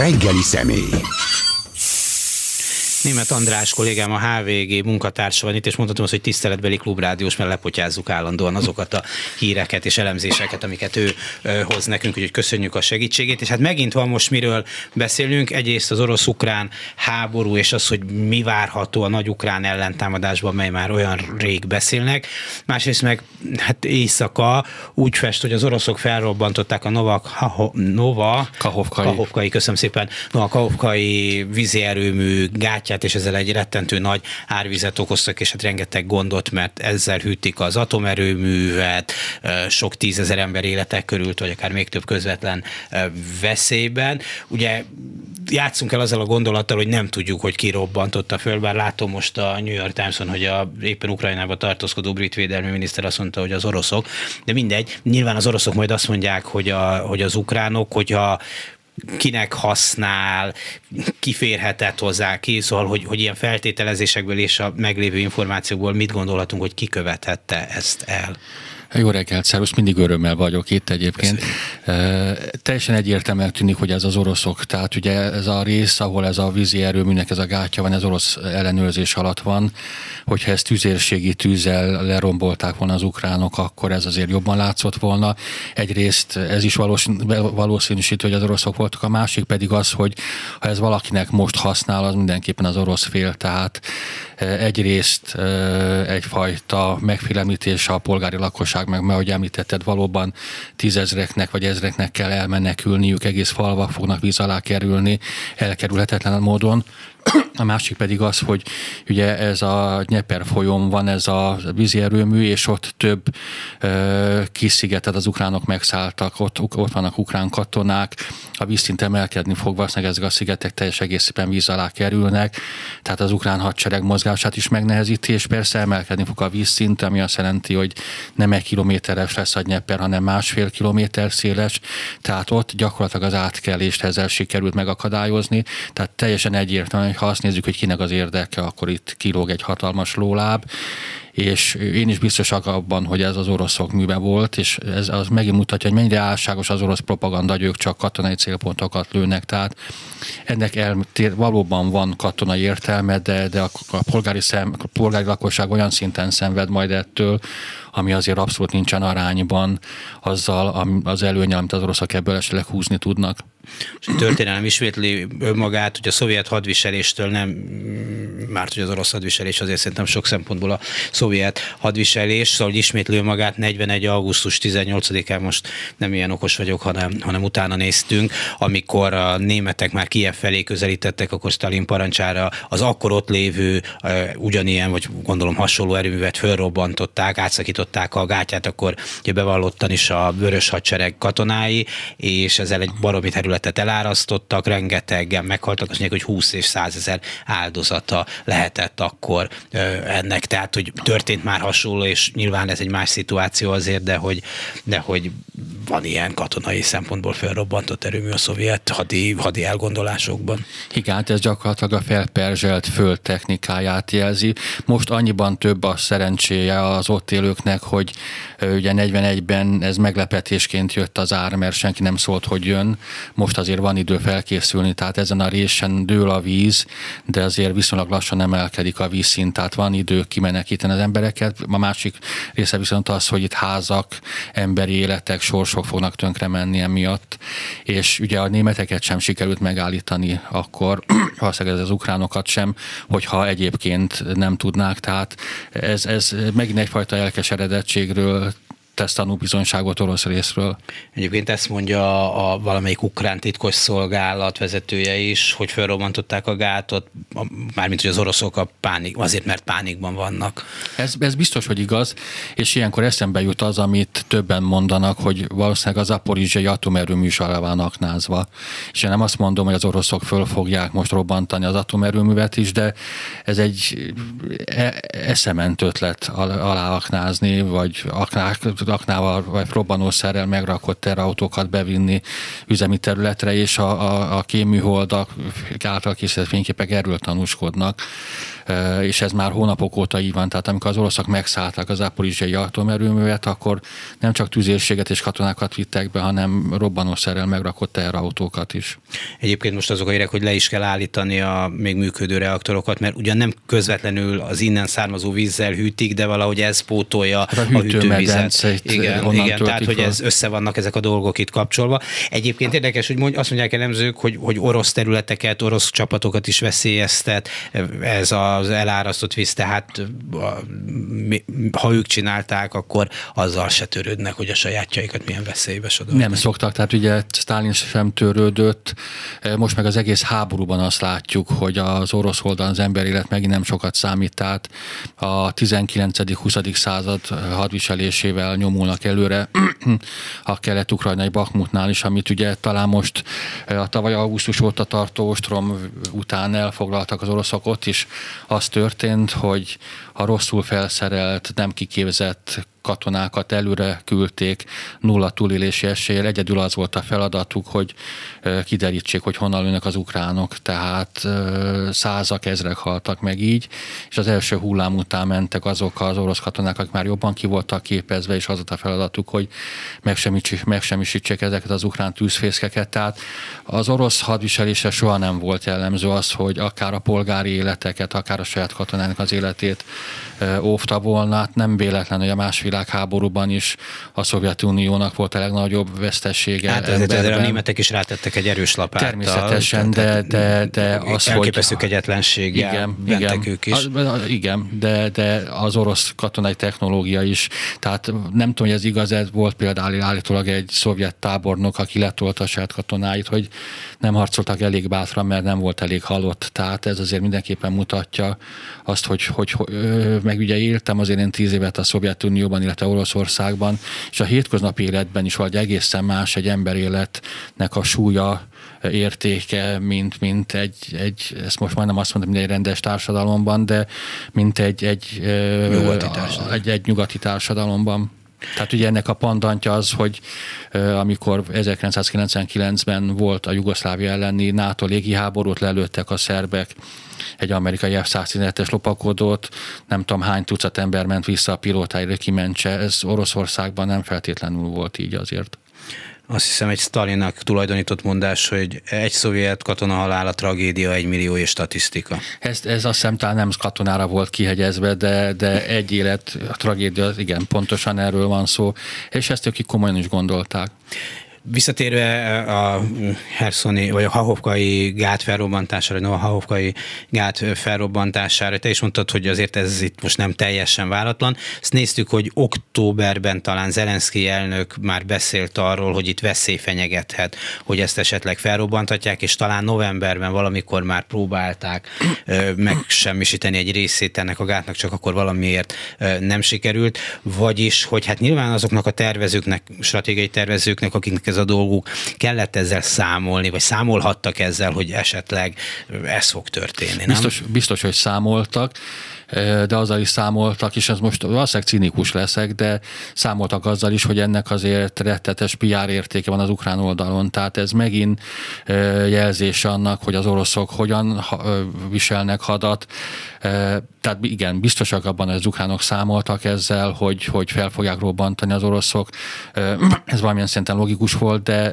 reggeli személy. Német András kollégám, a HVG munkatársa van itt, és mondhatom azt, hogy tiszteletbeli klubrádiós, mert lepotyázzuk állandóan azokat a híreket és elemzéseket, amiket ő hoz nekünk, úgyhogy köszönjük a segítségét. És hát megint van most miről beszélünk. Egyrészt az orosz-ukrán háború, és az, hogy mi várható a nagy ukrán ellentámadásban, mely már olyan rég beszélnek. Másrészt meg hát éjszaka úgy fest, hogy az oroszok felrobbantották a Nova, Nova Kahovkai. Kahovkai, köszönöm szépen, Nova Kahovkai vízi erőmű gátját, és ezzel egy rettentő nagy árvizet okoztak, és hát rengeteg gondot, mert ezzel hűtik az atomerőművet, sok tízezer ember életek körült, vagy akár még több közvetlen veszélyben. Ugye játszunk el azzal a gondolattal, hogy nem tudjuk, hogy ki robbantotta föl, bár látom most a New York Times-on, hogy a éppen Ukrajnába tartózkodó brit védelmi miniszter azt mondta, hogy az oroszok, de mindegy, nyilván az oroszok majd azt mondják, hogy, a, hogy az ukránok, hogyha kinek használ, kiférhetett hozzá ki, szóval, hogy, hogy ilyen feltételezésekből és a meglévő információkból mit gondolhatunk, hogy kikövethette ezt el? Jó reggelt, szervusz, mindig örömmel vagyok itt egyébként. E, teljesen egyértelműen tűnik, hogy ez az oroszok, tehát ugye ez a rész, ahol ez a vízi erőműnek ez a gátja van, ez orosz ellenőrzés alatt van, hogyha ezt tüzérségi tűzzel lerombolták volna az ukránok, akkor ez azért jobban látszott volna. Egyrészt ez is valószínűsítő, hogy az oroszok voltak, a másik pedig az, hogy ha ez valakinek most használ, az mindenképpen az orosz fél, tehát egyrészt egyfajta megfélemlítés a polgári lakosság, meg mert ahogy említetted, valóban tízezreknek vagy ezreknek kell elmenekülniük, egész falvak fognak víz alá kerülni elkerülhetetlen módon. A másik pedig az, hogy ugye ez a Nyeper folyón van ez a vízi erőmű, és ott több ö, kis szigetet az ukránok megszálltak, ott, ott vannak ukrán katonák, a vízszint emelkedni fog, valószínűleg ezek a szigetek teljes egészében víz alá kerülnek, tehát az ukrán hadsereg mozgását is megnehezíti, és persze emelkedni fog a vízszint, ami azt jelenti, hogy nem egy kilométeres lesz a Nyeper, hanem másfél kilométer széles, tehát ott gyakorlatilag az átkelést ezzel sikerült megakadályozni, tehát teljesen egyértelmű, hogy ha azt nézzük, hogy kinek az érdeke, akkor itt kilóg egy hatalmas lóláb, és én is biztosak abban, hogy ez az oroszok műve volt, és ez az megint mutatja, hogy mennyire álságos az orosz propaganda, hogy ők csak katonai célpontokat lőnek, tehát ennek el, valóban van katonai értelme, de, de a, a, polgári szem, a polgári lakosság olyan szinten szenved majd ettől, ami azért abszolút nincsen arányban azzal az előnyel, amit az oroszok ebből esetleg húzni tudnak. És a történelem ismétli önmagát, hogy a szovjet hadviseléstől nem, már hogy az orosz hadviselés azért szerintem sok szempontból a szovjet hadviselés, szóval ismétli önmagát 41. augusztus 18-án most nem ilyen okos vagyok, hanem, hanem utána néztünk, amikor a németek már Kiev felé közelítettek, akkor Stalin parancsára az akkor ott lévő ugyanilyen, vagy gondolom hasonló erőművet fölrobbantották, átszakították a gátját, akkor bevallottan is a vörös hadsereg katonái, és ezzel egy baromi terület területet elárasztottak, rengetegen meghaltak, azt mondják, hogy 20 és 100 ezer áldozata lehetett akkor ennek, tehát hogy történt már hasonló, és nyilván ez egy más szituáció azért, de hogy, de hogy van ilyen katonai szempontból felrobbantott erőmű a szovjet hadi, hadi elgondolásokban. Igen, hát ez gyakorlatilag a felperzselt föld technikáját jelzi. Most annyiban több a szerencséje az ott élőknek, hogy ugye 41-ben ez meglepetésként jött az ár, mert senki nem szólt, hogy jön. Most azért van idő felkészülni, tehát ezen a résen dől a víz, de azért viszonylag lassan emelkedik a vízszint, tehát van idő kimenekíteni az embereket. A másik része viszont az, hogy itt házak, emberi életek, sorsok fognak tönkre menni emiatt, és ugye a németeket sem sikerült megállítani akkor, valószínűleg ez az ukránokat sem, hogyha egyébként nem tudnák, tehát ez, ez megint egyfajta elkeseredettségről tesz tanúbizonyságot orosz részről. Egyébként ezt mondja a, a valamelyik ukrán titkos szolgálat vezetője is, hogy felrobbantották a gátot, mármint hogy az oroszok a pánik, azért mert pánikban vannak. Ez, ez biztos, hogy igaz, és ilyenkor eszembe jut az, amit többen mondanak, hogy valószínűleg az aporizsai atomerőmű is alá van aknázva. És én nem azt mondom, hogy az oroszok föl fogják most robbantani az atomerőművet is, de ez egy e, eszement ötlet alá aknázni, vagy aknák, aknával vagy robbanószerrel megrakott terautókat bevinni üzemi területre, és a, a, a kéműholdak által készített fényképek erről tanúskodnak és ez már hónapok óta így van. Tehát amikor az oroszok megszállták az aporizsiai atomerőművet, akkor nem csak tüzérséget és katonákat vittek be, hanem robbanószerrel megrakott teherautókat is. Egyébként most azok a hírek, hogy le is kell állítani a még működő reaktorokat, mert ugyan nem közvetlenül az innen származó vízzel hűtik, de valahogy ez pótolja hát a, a hűtővizet. Igen, igen tehát hogy ez össze vannak ezek a dolgok itt kapcsolva. Egyébként érdekes, hogy mond, azt mondják elemzők, hogy, hogy orosz területeket, orosz csapatokat is veszélyeztet ez az elárasztott víz, tehát ha ők csinálták, akkor azzal se törődnek, hogy a sajátjaikat milyen veszélybe sodornak. Nem szoktak, tehát ugye Stalin sem törődött, most meg az egész háborúban azt látjuk, hogy az orosz oldalon az ember élet megint nem sokat számít, tehát a 19.-20. század hadviselésével nyomulnak előre a kelet-ukrajnai Bakmutnál is, amit ugye talán most a tavaly augusztus óta tartó ostrom után elfoglaltak az oroszok. Ott is, az történt, hogy a rosszul felszerelt, nem kiképzett katonákat előre küldték nulla túlélési eséllyel. Egyedül az volt a feladatuk, hogy kiderítsék, hogy honnan lőnek az ukránok. Tehát százak, ezrek haltak meg így, és az első hullám után mentek azok az orosz katonák, akik már jobban ki voltak képezve, és az volt a feladatuk, hogy megsemmisítsék ezeket az ukrán tűzfészkeket. Tehát az orosz hadviselése soha nem volt jellemző az, hogy akár a polgári életeket, akár a saját katonának az életét óvta volna. Hát nem véletlen, hogy a más világháborúban is a Szovjetuniónak volt a legnagyobb vesztessége. Hát ezért ezért a németek is rátettek egy erős lapát. Természetesen, de, de, de az, hogy... Elképesztő igen, igen, ők is. Az, igen, de, de az orosz katonai technológia is. Tehát nem tudom, hogy ez igaz, ez volt például állítólag egy szovjet tábornok, aki letolta a saját katonáit, hogy nem harcoltak elég bátran, mert nem volt elég halott. Tehát ez azért mindenképpen mutatja azt, hogy, hogy, hogy meg ugye éltem azért én tíz évet a Szovjetunióban, illetve Oroszországban, és a hétköznapi életben is vagy egészen más egy ember életnek a súlya, értéke, mint, mint egy, egy, ezt most majdnem azt mondom, mint egy rendes társadalomban, de mint egy, egy, nyugati, társadalom. egy, egy nyugati társadalomban. Tehát ugye ennek a pandantja az, hogy amikor 1999-ben volt a Jugoszlávia elleni NATO légiháborút, lelőttek a szerbek egy amerikai F-117-es lopakodót, nem tudom hány tucat ember ment vissza a pilótáira, kimentse. Ez Oroszországban nem feltétlenül volt így azért azt hiszem egy Stalinak tulajdonított mondás, hogy egy szovjet katona halála tragédia, egy millió és statisztika. Ez, ez azt hiszem talán nem katonára volt kihegyezve, de, de egy élet a tragédia, igen, pontosan erről van szó, és ezt ők komolyan is gondolták. Visszatérve eh, a Herszoni, vagy a Hahovkai gát felrobbantására, no, a Hahovkai gát felrobbantására, te is mondtad, hogy azért ez itt most nem teljesen váratlan. Ezt néztük, hogy októberben talán Zelenszky elnök már beszélt arról, hogy itt veszély fenyegethet, hogy ezt esetleg felrobbantatják, és talán novemberben valamikor már próbálták eh, megsemmisíteni egy részét ennek a gátnak, csak akkor valamiért eh, nem sikerült. Vagyis, hogy hát nyilván azoknak a tervezőknek, stratégiai tervezőknek, akiknek ez a dolguk, kellett ezzel számolni, vagy számolhattak ezzel, hogy esetleg ez fog történni. Nem? Biztos, biztos, hogy számoltak de azzal is számoltak, és ez most valószínűleg cinikus leszek, de számoltak azzal is, hogy ennek azért rettetes PR értéke van az ukrán oldalon. Tehát ez megint jelzés annak, hogy az oroszok hogyan viselnek hadat. Tehát igen, biztosak abban, hogy az ukránok számoltak ezzel, hogy, hogy fel fogják robbantani az oroszok. Ez valamilyen szinten logikus volt, de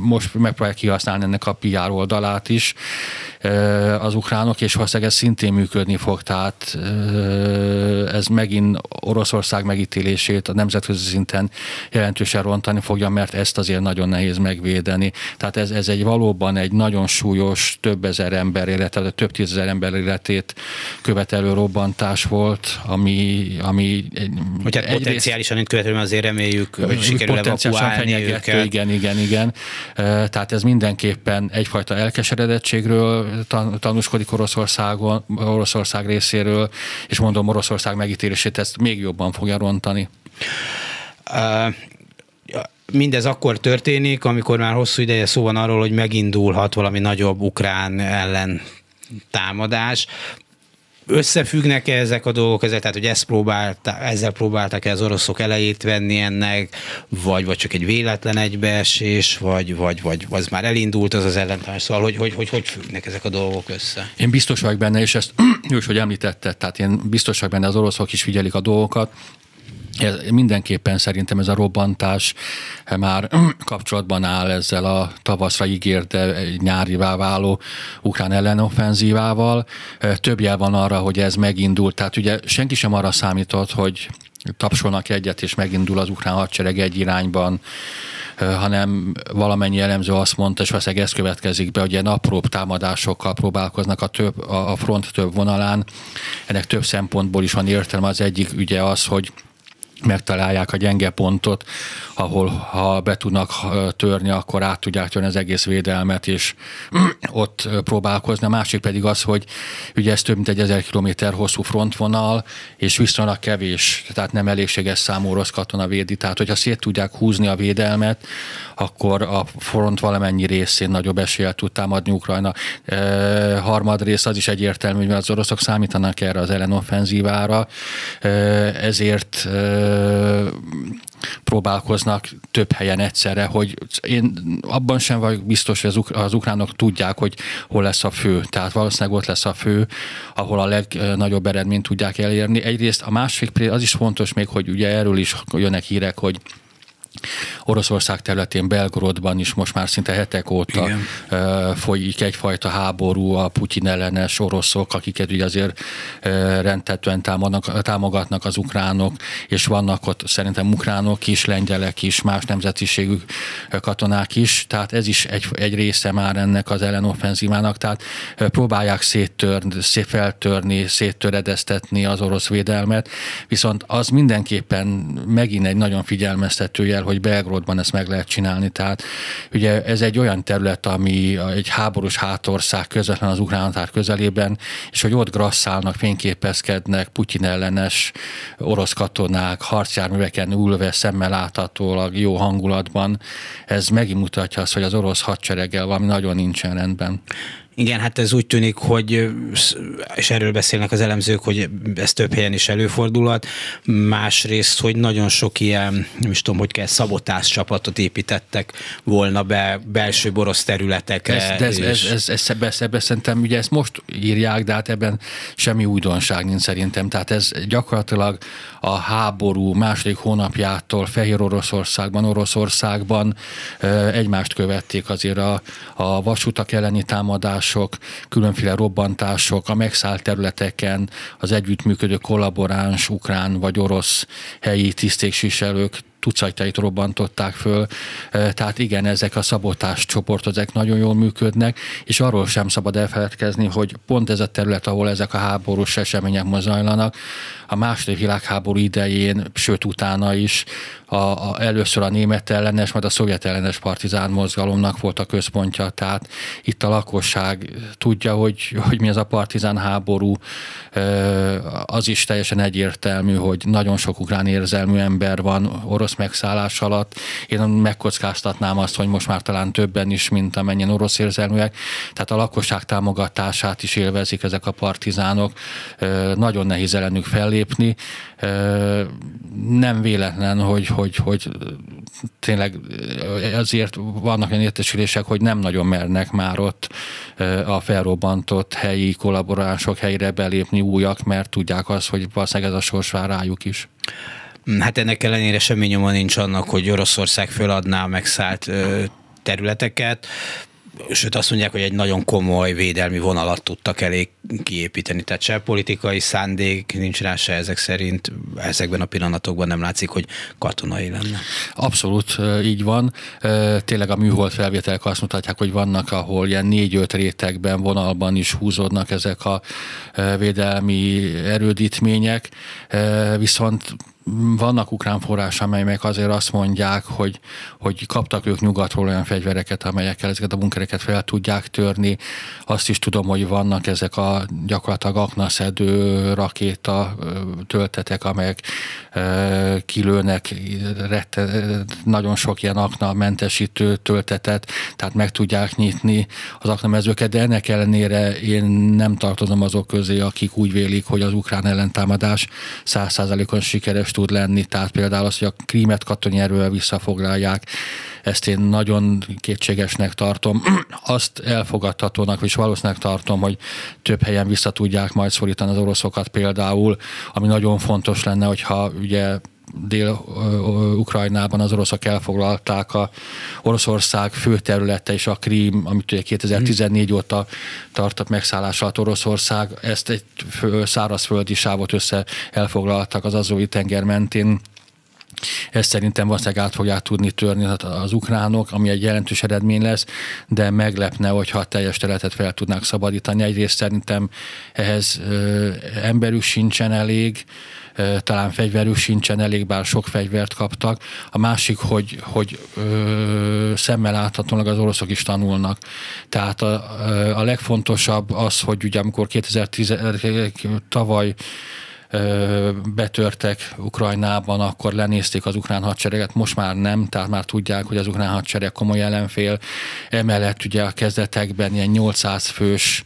most megpróbálják kihasználni ennek a PR oldalát is az ukránok, és valószínűleg ez szintén működni fog, tehát ez megint Oroszország megítélését a nemzetközi szinten jelentősen rontani fogja, mert ezt azért nagyon nehéz megvédeni. Tehát ez, ez egy valóban egy nagyon súlyos, több ezer ember illetve több tízezer ember életét követelő robbantás volt, ami, ami egy, hogy hát potenciálisan itt követelő, azért reméljük, hogy sikerül evakuálni őket. Igen, igen, igen. Tehát ez mindenképpen egyfajta elkeseredettségről tanúskodik Oroszországon, Oroszország részéről, és mondom, Oroszország megítélését ezt még jobban fogja rontani. Uh, mindez akkor történik, amikor már hosszú ideje szó van arról, hogy megindulhat valami nagyobb ukrán ellen támadás összefüggnek -e ezek a dolgok ezzel, tehát hogy ezt próbálta, ezzel próbáltak-e az oroszok elejét venni ennek, vagy, vagy csak egy véletlen egybeesés, vagy, vagy, vagy az már elindult az az ellentás, szóval hogy, hogy, hogy, hogy függnek ezek a dolgok össze? Én biztos vagyok benne, és ezt is, hogy említetted, tehát én biztos vagyok benne, az oroszok is figyelik a dolgokat, ez, mindenképpen szerintem ez a robbantás már kapcsolatban áll ezzel a tavaszra ígért, de nyárivá váló ukrán ellenoffenzívával. Több jel van arra, hogy ez megindult. Tehát ugye senki sem arra számított, hogy tapsolnak egyet, és megindul az ukrán hadsereg egy irányban, hanem valamennyi elemző azt mondta, és valószínűleg ez következik be, hogy ilyen apróbb támadásokkal próbálkoznak a, több, a front több vonalán. Ennek több szempontból is van értelme. Az egyik ugye az, hogy megtalálják a gyenge pontot, ahol ha be tudnak törni, akkor át tudják törni az egész védelmet, és ott próbálkozni. A másik pedig az, hogy ugye ez több mint egy ezer kilométer hosszú frontvonal, és viszonylag kevés, tehát nem elégséges számú orosz katona védi. Tehát, hogyha szét tudják húzni a védelmet, akkor a front valamennyi részén nagyobb eséllyel tud támadni Ukrajna. E, harmad rész az is egyértelmű, hogy az oroszok számítanak erre az ellenoffenzívára, e, ezért e, próbálkoznak több helyen egyszerre, hogy én abban sem vagyok biztos, hogy az, uk- az ukránok tudják, hogy hol lesz a fő. Tehát valószínűleg ott lesz a fő, ahol a legnagyobb eredményt tudják elérni. Egyrészt a másik az is fontos még, hogy ugye erről is jönnek hírek, hogy Oroszország területén, Belgorodban is most már szinte hetek óta Igen. folyik egyfajta háború a Putyin ellenes oroszok, akiket ugye azért rendtetően támadnak, támogatnak az ukránok, és vannak ott szerintem ukránok is, lengyelek is, más nemzetiségű katonák is, tehát ez is egy, egy része már ennek az ellenoffenzívának, tehát próbálják széttörni, szét feltörni, széttöredeztetni az orosz védelmet, viszont az mindenképpen megint egy nagyon figyelmeztető jel, hogy Belgrodban ezt meg lehet csinálni. Tehát ugye ez egy olyan terület, ami egy háborús hátország közvetlen az ukrán határ közelében, és hogy ott grasszálnak, fényképezkednek Putyin ellenes orosz katonák, harcjárműveken ülve, szemmel láthatólag, jó hangulatban, ez megint mutatja azt, hogy az orosz hadsereggel valami nagyon nincsen rendben. Igen, hát ez úgy tűnik, hogy, és erről beszélnek az elemzők, hogy ez több helyen is előfordulhat. Másrészt, hogy nagyon sok ilyen, nem is tudom, hogy kell, szabotás csapatot építettek volna be belső borosz területekre. Ez, de ez, ez, ez, ez, ebbe, ebbe szerintem, ugye ezt most írják, de hát ebben semmi újdonság nincs szerintem. Tehát ez gyakorlatilag a háború második hónapjától Fehér Oroszországban, Oroszországban egymást követték azért a, a vasutak elleni támadás, támadások, különféle robbantások a megszállt területeken az együttműködő kollaboráns ukrán vagy orosz helyi tisztségviselők tucatjait robbantották föl, tehát igen, ezek a szabotás csoportok, ezek nagyon jól működnek, és arról sem szabad elfeledkezni, hogy pont ez a terület, ahol ezek a háborús események mozajlanak, a második világháború idején, sőt utána is a, a, először a német ellenes, majd a szovjet ellenes partizán mozgalomnak volt a központja, tehát itt a lakosság tudja, hogy, hogy mi ez a partizán háború, az is teljesen egyértelmű, hogy nagyon sok ukrán érzelmű ember van orosz megszállás alatt. Én megkockáztatnám azt, hogy most már talán többen is, mint amennyien orosz érzelműek. Tehát a lakosság támogatását is élvezik ezek a partizánok. Nagyon nehéz ellenük fellépni. Nem véletlen, hogy, hogy, hogy tényleg azért vannak olyan értesülések, hogy nem nagyon mernek már ott a felrobbantott helyi kollaborások helyre belépni újak, mert tudják azt, hogy valószínűleg ez a sors vár rájuk is. Hát ennek ellenére semmi nyoma nincs annak, hogy Oroszország föladná a megszállt területeket sőt azt mondják, hogy egy nagyon komoly védelmi vonalat tudtak elég kiépíteni, tehát se politikai szándék nincs rá se ezek szerint, ezekben a pillanatokban nem látszik, hogy katonai lenne. Abszolút így van. Tényleg a műhold felvételek azt mutatják, hogy vannak, ahol ilyen négy-öt rétegben, vonalban is húzódnak ezek a védelmi erődítmények, viszont vannak ukrán forrás, amelyek azért azt mondják, hogy, hogy kaptak ők nyugatról olyan fegyvereket, amelyekkel ezeket a bunkereket fel tudják törni. Azt is tudom, hogy vannak ezek a gyakorlatilag aknaszedő rakéta töltetek, amelyek kilőnek rette, nagyon sok ilyen akna mentesítő töltetet, tehát meg tudják nyitni az aknamezőket, de ennek ellenére én nem tartozom azok közé, akik úgy vélik, hogy az ukrán ellentámadás százszázalékon sikeres tud lenni. Tehát például az, hogy a krímet katonai erővel visszafoglalják, ezt én nagyon kétségesnek tartom. Azt elfogadhatónak, és valószínűleg tartom, hogy több helyen vissza tudják majd szorítani az oroszokat például, ami nagyon fontos lenne, hogyha ugye Dél-Ukrajnában az oroszok elfoglalták a Oroszország főterülete és a Krím, amit ugye 2014 mm. óta tartott megszállás alatt Oroszország, ezt egy szárazföldi sávot össze elfoglaltak az Azói tenger mentén, ezt szerintem valószínűleg át fogják tudni törni az ukránok, ami egy jelentős eredmény lesz, de meglepne, hogyha a teljes területet fel tudnák szabadítani. Egyrészt szerintem ehhez ö, emberük sincsen elég, talán fegyverük sincsen elég, bár sok fegyvert kaptak. A másik, hogy, hogy szemmel láthatólag az oroszok is tanulnak. Tehát a, a legfontosabb az, hogy ugye amikor 2010 tavaly betörtek Ukrajnában, akkor lenézték az ukrán hadsereget, most már nem, tehát már tudják, hogy az ukrán hadsereg komoly ellenfél. Emellett ugye a kezdetekben ilyen 800 fős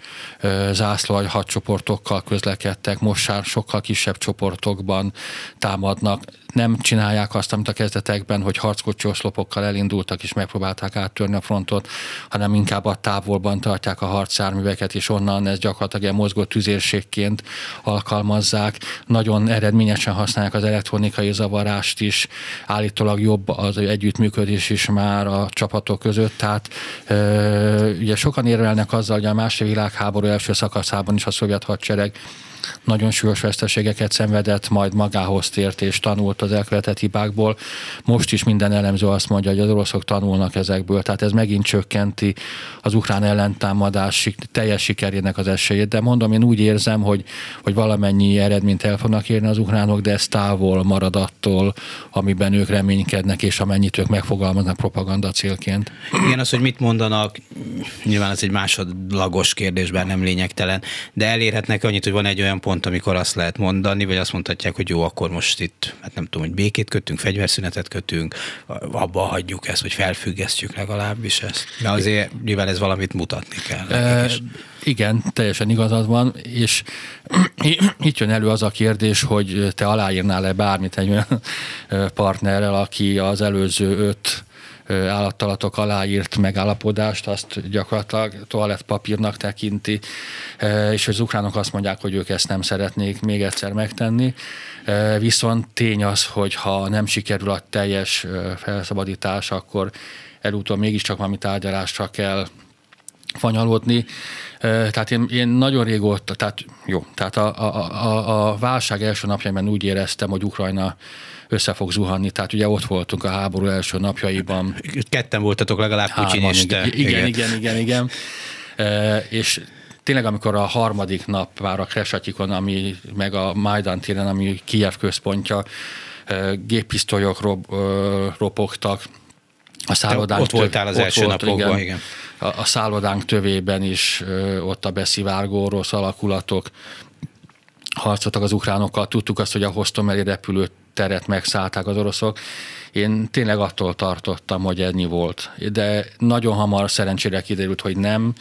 zászló hadcsoportokkal közlekedtek, most már sokkal kisebb csoportokban támadnak nem csinálják azt, amit a kezdetekben, hogy harckocsi elindultak és megpróbálták áttörni a frontot, hanem inkább a távolban tartják a harcjárműveket, és onnan ez gyakorlatilag ilyen mozgó tüzérségként alkalmazzák. Nagyon eredményesen használják az elektronikai zavarást is, állítólag jobb az együttműködés is már a csapatok között, tehát ö, ugye sokan érvelnek azzal, hogy a második világháború első szakaszában is a szovjet hadsereg nagyon súlyos veszteségeket szenvedett, majd magához tért és tanult az elkövetett hibákból. Most is minden elemző azt mondja, hogy az oroszok tanulnak ezekből, tehát ez megint csökkenti az ukrán ellentámadás teljes sikerének az esélyét, de mondom, én úgy érzem, hogy, hogy valamennyi eredményt el fognak érni az ukránok, de ez távol marad attól, amiben ők reménykednek, és amennyit ők megfogalmaznak propaganda célként. Igen, az, hogy mit mondanak, nyilván ez egy másodlagos kérdés, bár nem lényegtelen, de elérhetnek annyit, hogy van egy olyan pont, amikor azt lehet mondani, vagy azt mondhatják, hogy jó, akkor most itt, hát nem tudom, hogy békét kötünk, fegyverszünetet kötünk, abba hagyjuk ezt, vagy felfüggesztjük legalábbis ezt. De azért nyilván ez valamit mutatni kell. E, igen, teljesen igazad van, és itt jön elő az a kérdés, hogy te aláírnál-e bármit egy olyan partnerrel, aki az előző öt állattalatok aláírt megállapodást, azt gyakorlatilag toalettpapírnak tekinti, és az ukránok azt mondják, hogy ők ezt nem szeretnék még egyszer megtenni. Viszont tény az, hogy ha nem sikerül a teljes felszabadítás, akkor elútól mégiscsak valami tárgyalásra kell fanyalódni. Tehát én, én nagyon régóta, tehát jó, tehát a, a, a, a válság első napjában úgy éreztem, hogy Ukrajna össze fog zuhanni. Tehát ugye ott voltunk a háború első napjaiban. Ketten voltatok legalább Pucsin és te. Igen, igen, igen, igen. igen. E, és tényleg amikor a harmadik nap vár a Kresatyikon, ami meg a Majdan téren, ami Kiev központja, géppisztolyok rob, ropogtak, a szállodánk ott voltál az első volt, napokban, igen. igen. A, a szállodánk tövében is ott a beszivárgó orosz alakulatok harcoltak az ukránokkal. Tudtuk azt, hogy a Hostomeli repülőt teret megszállták az oroszok. Én tényleg attól tartottam, hogy ennyi volt. De nagyon hamar szerencsére kiderült, hogy nem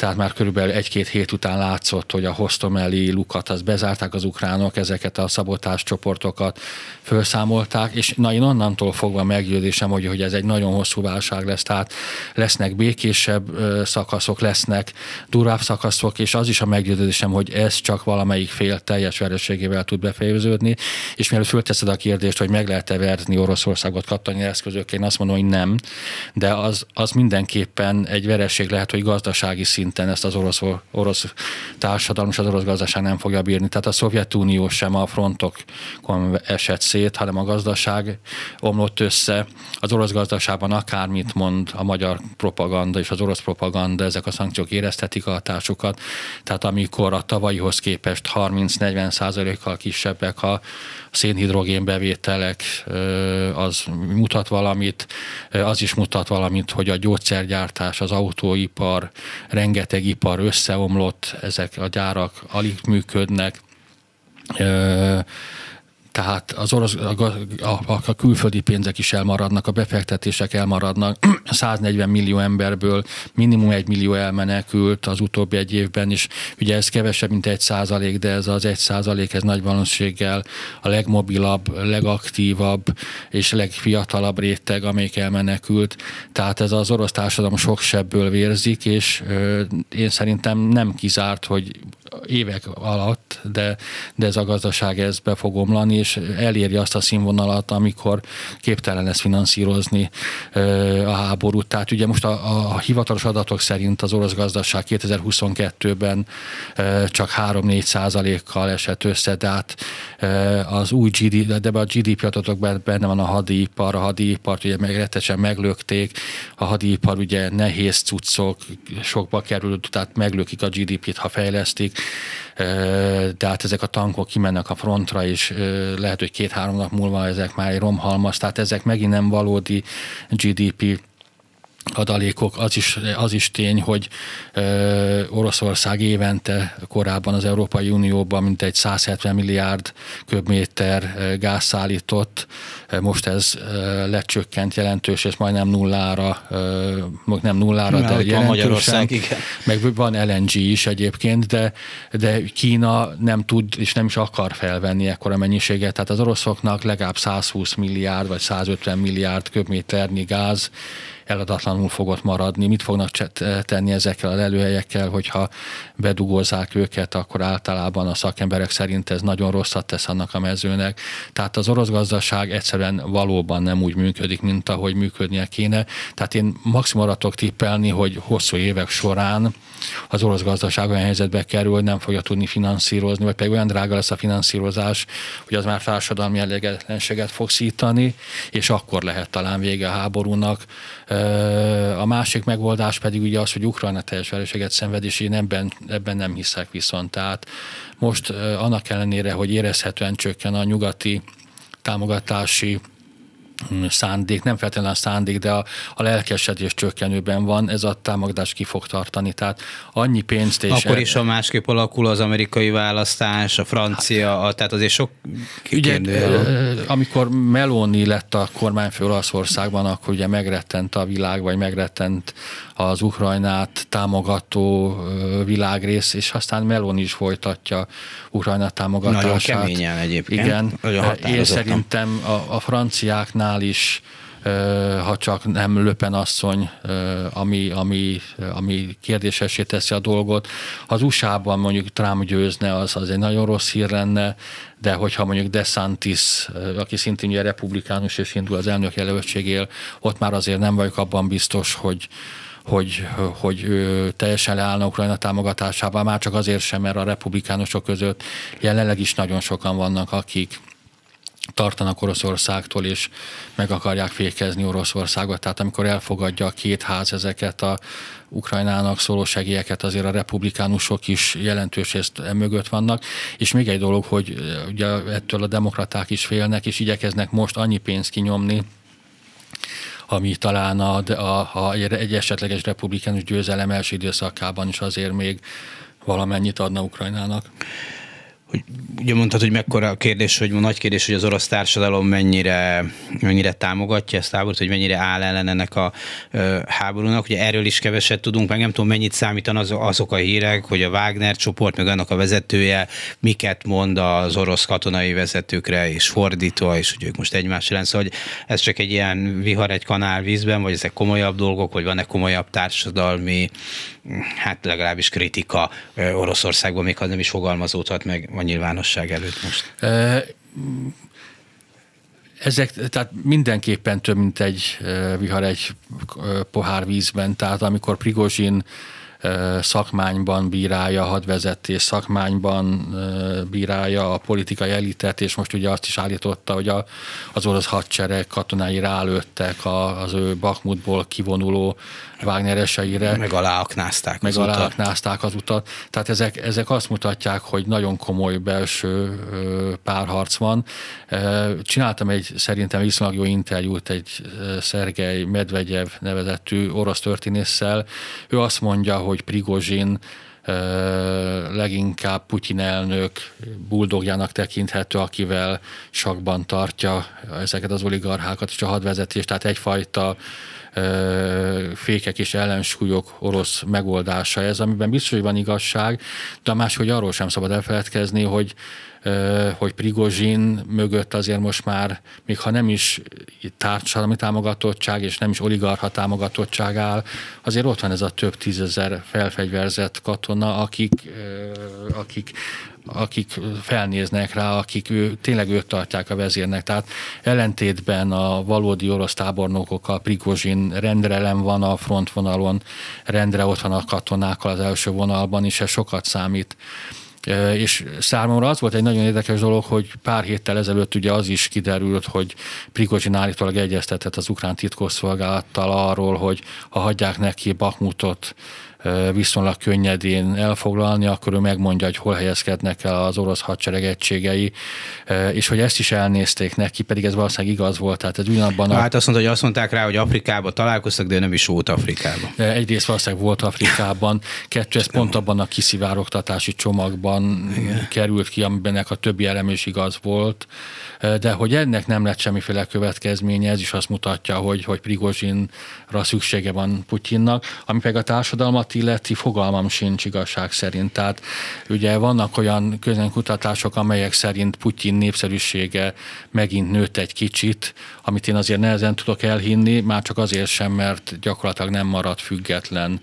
tehát már körülbelül egy-két hét után látszott, hogy a Hostomeli lukat az bezárták az ukránok, ezeket a szabotás csoportokat felszámolták, és na én onnantól fogva meggyőzésem, hogy, hogy ez egy nagyon hosszú válság lesz, tehát lesznek békésebb szakaszok, lesznek durább szakaszok, és az is a meggyőzésem, hogy ez csak valamelyik fél teljes vereségével tud befejeződni, és mielőtt fölteszed a kérdést, hogy meg lehet-e verni Oroszország Oroszországot katonai eszközök, én azt mondom, hogy nem, de az, az mindenképpen egy vereség lehet, hogy gazdasági szinten ezt az orosz, orosz társadalom és az orosz gazdaság nem fogja bírni. Tehát a Szovjetunió sem a frontokon esett szét, hanem a gazdaság omlott össze. Az orosz gazdaságban akármit mond a magyar propaganda és az orosz propaganda, ezek a szankciók éreztetik a hatásukat. Tehát amikor a tavalyihoz képest 30-40 százalékkal kisebbek a szénhidrogén bevételek, az mutat valamit, az is mutat valamit, hogy a gyógyszergyártás, az autóipar, rengeteg ipar összeomlott, ezek a gyárak alig működnek, tehát az orosz, a, a, a külföldi pénzek is elmaradnak, a befektetések elmaradnak. 140 millió emberből minimum egy millió elmenekült az utóbbi egy évben, és ugye ez kevesebb, mint egy százalék, de ez az egy százalék, ez nagy valószínűséggel a legmobilabb, legaktívabb és legfiatalabb réteg, amelyik elmenekült. Tehát ez az orosz társadalom sok sebből vérzik, és ö, én szerintem nem kizárt, hogy évek alatt, de, de ez a gazdaság ez be fog omlani, és eléri azt a színvonalat, amikor képtelen lesz finanszírozni a háborút. Tehát ugye most a, a hivatalos adatok szerint az orosz gazdaság 2022-ben csak 3-4 százalékkal esett össze, de hát az új GDP, de a GDP adatok benne van a hadipar, a hadipart ugye meg, rettesen meglökték, a hadipar ugye nehéz cuccok, sokba kerül, tehát meglökik a GDP-t, ha fejlesztik, de hát ezek a tankok kimennek a frontra, és lehet, hogy két-három nap múlva ezek már egy romhalmaz, tehát ezek megint nem valódi GDP adalékok, az is, az is tény, hogy ö, Oroszország évente korábban az Európai Unióban mintegy 170 milliárd köbméter gáz szállított, most ez ö, lecsökkent jelentős, és majdnem nullára, ö, nem nullára, Már de jelentősen. Igen. Meg van LNG is egyébként, de, de Kína nem tud és nem is akar felvenni ekkora mennyiséget, tehát az oroszoknak legalább 120 milliárd vagy 150 milliárd köbméternyi gáz eladatlanul fogott maradni. Mit fognak tenni ezekkel az előhelyekkel, hogyha bedugózzák őket, akkor általában a szakemberek szerint ez nagyon rosszat tesz annak a mezőnek. Tehát az orosz gazdaság egyszerűen valóban nem úgy működik, mint ahogy működnie kéne. Tehát én maximum arra tippelni, hogy hosszú évek során az orosz gazdaság olyan helyzetbe kerül, nem fogja tudni finanszírozni, vagy pedig olyan drága lesz a finanszírozás, hogy az már társadalmi elégedetlenséget fog szítani, és akkor lehet talán vége a háborúnak. A másik megoldás pedig ugye az, hogy Ukrajna teljes vereséget szenved, és én ebben, ebben nem hiszek viszont. Tehát most annak ellenére, hogy érezhetően csökken a nyugati támogatási szándék, nem feltétlenül a szándék, de a, a lelkesedés csökkenőben van, ez a támogatás ki fog tartani. Tehát annyi pénzt és... Akkor is a másképp alakul az amerikai választás, a francia, a, tehát azért sok ugye, amikor Meloni lett a kormányfő Olaszországban, akkor ugye megrettent a világ, vagy megrettent az Ukrajnát támogató világrész, és aztán Melon is folytatja Ukrajna támogatását. Nagyon keményen egyébként. Igen. Nagyon Én szerintem a, a franciáknál is ha csak nem Löpen asszony, ami, ami, ami kérdésesé teszi a dolgot. Az USA-ban mondjuk Trump győzne, az, az egy nagyon rossz hír lenne, de hogyha mondjuk DeSantis, aki szintén ugye republikánus és indul az elnök jelöltségél, ott már azért nem vagyok abban biztos, hogy, hogy, hogy teljesen leállna Ukrajna támogatásában, már csak azért sem, mert a republikánusok között jelenleg is nagyon sokan vannak, akik tartanak Oroszországtól, és meg akarják fékezni Oroszországot. Tehát amikor elfogadja a két ház ezeket a Ukrajnának szóló segélyeket, azért a republikánusok is jelentős részt mögött vannak. És még egy dolog, hogy ugye ettől a demokraták is félnek, és igyekeznek most annyi pénzt kinyomni, ami talán a, a, a, egy esetleges republikánus győzelem első időszakában is azért még valamennyit adna Ukrajnának hogy ugye mondtad, hogy mekkora a kérdés, hogy nagy kérdés, hogy az orosz társadalom mennyire, mennyire támogatja ezt a háborút, hogy mennyire áll ellen ennek a ö, háborúnak. Ugye erről is keveset tudunk, meg nem tudom, mennyit számítan az, azok a hírek, hogy a Wagner csoport, meg annak a vezetője miket mond az orosz katonai vezetőkre, és fordítva, és hogy ők most egymás ellen. Szóval, hogy ez csak egy ilyen vihar egy kanál vízben, vagy ezek komolyabb dolgok, vagy van-e komolyabb társadalmi, hát legalábbis kritika Oroszországban, még ha nem is fogalmazódhat meg a nyilvánosság előtt most? ezek, tehát mindenképpen több, mint egy vihar egy pohár vízben, tehát amikor Prigozsin szakmányban bírálja, hadvezetés szakmányban bírálja a politikai elitet, és most ugye azt is állította, hogy a, az orosz hadsereg katonái rálőttek az ő Bakmutból kivonuló Wagnereseire. Meg aláaknázták meg az aláaknázták az utat. Tehát ezek, ezek azt mutatják, hogy nagyon komoly belső párharc van. Csináltam egy szerintem viszonylag jó interjút egy Szergej Medvegyev nevezettű orosz történésszel. Ő azt mondja, hogy Prigozsin leginkább Putyin elnök buldogjának tekinthető, akivel sakban tartja ezeket az oligarchákat és a hadvezetést, tehát egyfajta fékek és ellensúlyok orosz megoldása ez, amiben biztos, hogy van igazság, de a más, hogy arról sem szabad elfeledkezni, hogy hogy Prigozsin mögött azért most már, még ha nem is társadalmi támogatottság és nem is oligarcha támogatottság áll, azért ott van ez a több tízezer felfegyverzett katona, akik, akik akik felnéznek rá, akik ő, tényleg őt tartják a vezérnek. Tehát ellentétben a valódi orosz tábornokokkal Prigozsin rendre ellen van a frontvonalon, rendre ott van a katonákkal az első vonalban, és ez sokat számít. És számomra az volt egy nagyon érdekes dolog, hogy pár héttel ezelőtt ugye az is kiderült, hogy Prigozsin állítólag egyeztetett az ukrán titkosszolgálattal arról, hogy ha hagyják neki Bakmutot, viszonylag könnyedén elfoglalni, akkor ő megmondja, hogy hol helyezkednek el az orosz hadsereg egységei, és hogy ezt is elnézték neki, pedig ez valószínűleg igaz volt. Tehát ez ugyanabban a... Hát azt mondta, hogy azt mondták rá, hogy Afrikában találkoztak, de nem is volt Afrikában. Egyrészt valószínűleg volt Afrikában, kettő, ez pont abban a kiszivárogtatási csomagban Igen. került ki, amiben a többi elem is igaz volt, de hogy ennek nem lett semmiféle következménye, ez is azt mutatja, hogy, hogy Prigozsinra szüksége van Putyinnak, ami pedig a társadalmat illeti fogalmam sincs igazság szerint. Tehát ugye vannak olyan közönkutatások, amelyek szerint Putyin népszerűsége megint nőtt egy kicsit, amit én azért nehezen tudok elhinni, már csak azért sem, mert gyakorlatilag nem maradt független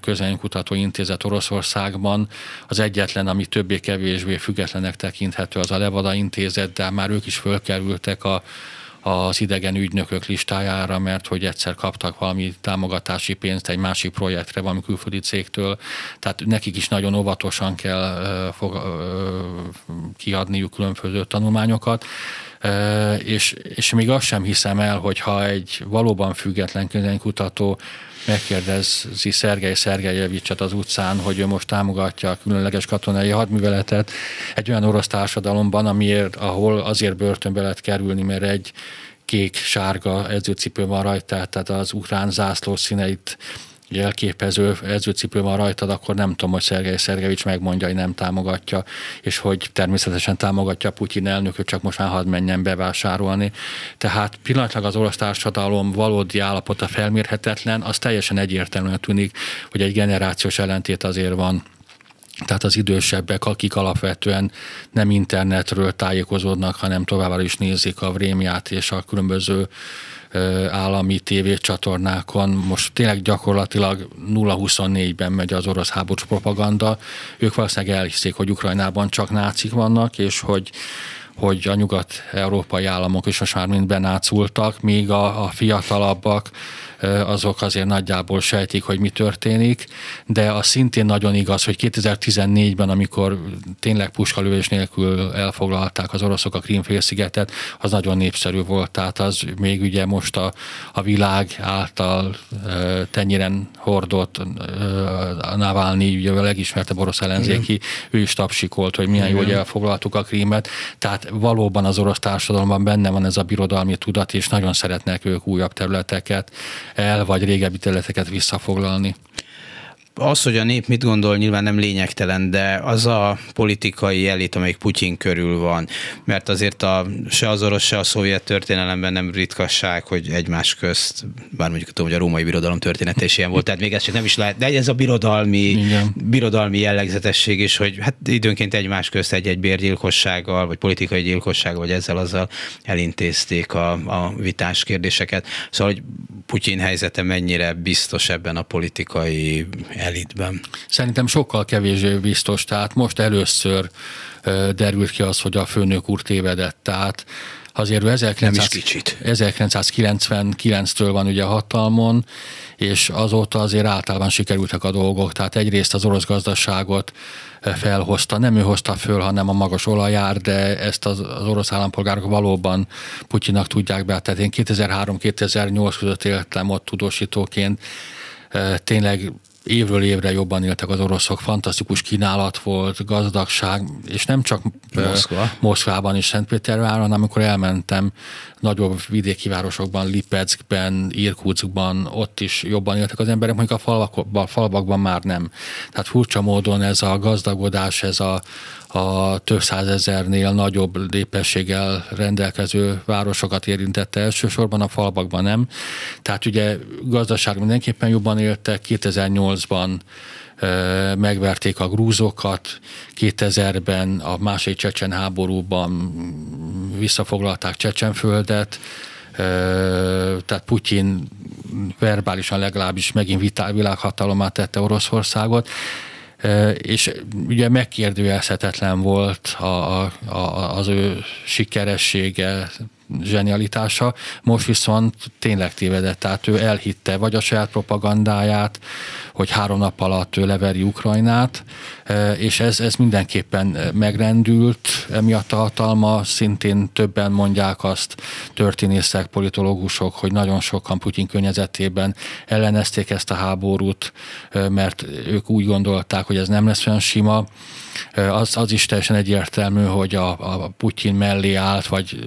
közönkutató intézet Oroszországban. Az egyetlen, ami többé-kevésbé függetlenek tekinthető, az a Levada intézet, de már ők is fölkerültek a az idegen ügynökök listájára, mert hogy egyszer kaptak valami támogatási pénzt egy másik projektre, valami külföldi cégtől, tehát nekik is nagyon óvatosan kell fog, kiadniuk különböző tanulmányokat. És, és még azt sem hiszem el, hogy ha egy valóban független könyvkutató megkérdezi Szergej Szergejevicset az utcán, hogy ő most támogatja a különleges katonai hadműveletet egy olyan orosz társadalomban, amiért, ahol azért börtönbe lehet kerülni, mert egy kék-sárga edzőcipő van rajta, tehát az ukrán zászló színeit jelképező edzőcipő van rajtad, akkor nem tudom, hogy Szergej Szergevics megmondja, hogy nem támogatja, és hogy természetesen támogatja Putyin elnököt, csak most már hadd menjen bevásárolni. Tehát pillanatlag az orosz társadalom valódi állapota felmérhetetlen, az teljesen egyértelműen tűnik, hogy egy generációs ellentét azért van tehát az idősebbek, akik alapvetően nem internetről tájékozódnak, hanem továbbá is nézik a vrémját és a különböző állami tévécsatornákon. Most tényleg gyakorlatilag 0-24-ben megy az orosz háborús propaganda. Ők valószínűleg elhiszik, hogy Ukrajnában csak nácik vannak, és hogy hogy a nyugat-európai államok is most már mind benácultak, míg a, a fiatalabbak azok azért nagyjából sejtik, hogy mi történik, de az szintén nagyon igaz, hogy 2014-ben, amikor tényleg puskalövés nélkül elfoglalták az oroszok a Krímfélszigetet, az nagyon népszerű volt, tehát az még ugye most a, a világ által tenyéren hordott Navalnyi, ugye a legismertebb orosz ellenzéki, Igen. ő is tapsikolt, hogy milyen jó, hogy elfoglaltuk a Krímet, tehát valóban az orosz társadalomban benne van ez a birodalmi tudat, és nagyon szeretnek ők újabb területeket el, vagy régebbi területeket visszafoglalni az, hogy a nép mit gondol, nyilván nem lényegtelen, de az a politikai elit, amelyik Putyin körül van, mert azért a, se az orosz, se a szovjet történelemben nem ritkasság, hogy egymás közt, bár mondjuk tudom, hogy a római birodalom története is ilyen volt, tehát még ez csak nem is lehet, de ez a birodalmi, Igen. birodalmi jellegzetesség is, hogy hát időnként egymás közt egy-egy bérgyilkossággal, vagy politikai gyilkossággal, vagy ezzel azzal elintézték a, a vitás kérdéseket. Szóval, hogy Putyin helyzete mennyire biztos ebben a politikai elitben. Szerintem sokkal kevésbé biztos, tehát most először derült ki az, hogy a főnök úr tévedett, tehát azért 1900, 1999-től van ugye hatalmon, és azóta azért általában sikerültek a dolgok. Tehát egyrészt az orosz gazdaságot felhozta, nem ő hozta föl, hanem a magas olajár, de ezt az, az orosz állampolgárok valóban Putyinak tudják be. Tehát én 2003-2008 között éltem ott tudósítóként, tényleg évről évre jobban éltek az oroszok, fantasztikus kínálat volt, gazdagság, és nem csak Moszkva. Moszkvában és Szentpéterváron, hanem amikor elmentem nagyobb vidéki városokban, Lipeckben, Irkutskban, ott is jobban éltek az emberek, mondjuk a falvakban, falvakban már nem. Tehát furcsa módon ez a gazdagodás, ez a, a több százezernél nagyobb népességgel rendelkező városokat érintette elsősorban, a falvakban nem. Tehát ugye gazdaság mindenképpen jobban éltek, 2008-ban megverték a grúzokat, 2000-ben a második csecsen háborúban visszafoglalták Csecsenföldet, tehát Putyin verbálisan legalábbis megint világhatalomá tette Oroszországot, és ugye megkérdőjelezhetetlen volt a, a, az ő sikeressége, zsenialitása, most viszont tényleg tévedett, tehát ő elhitte vagy a saját propagandáját, hogy három nap alatt ő leveri Ukrajnát, e, és ez, ez mindenképpen megrendült, emiatt a hatalma, szintén többen mondják azt történészek, politológusok, hogy nagyon sokan Putyin környezetében ellenezték ezt a háborút, e, mert ők úgy gondolták, hogy ez nem lesz olyan sima, az, az is teljesen egyértelmű, hogy a, a Putyin mellé állt, vagy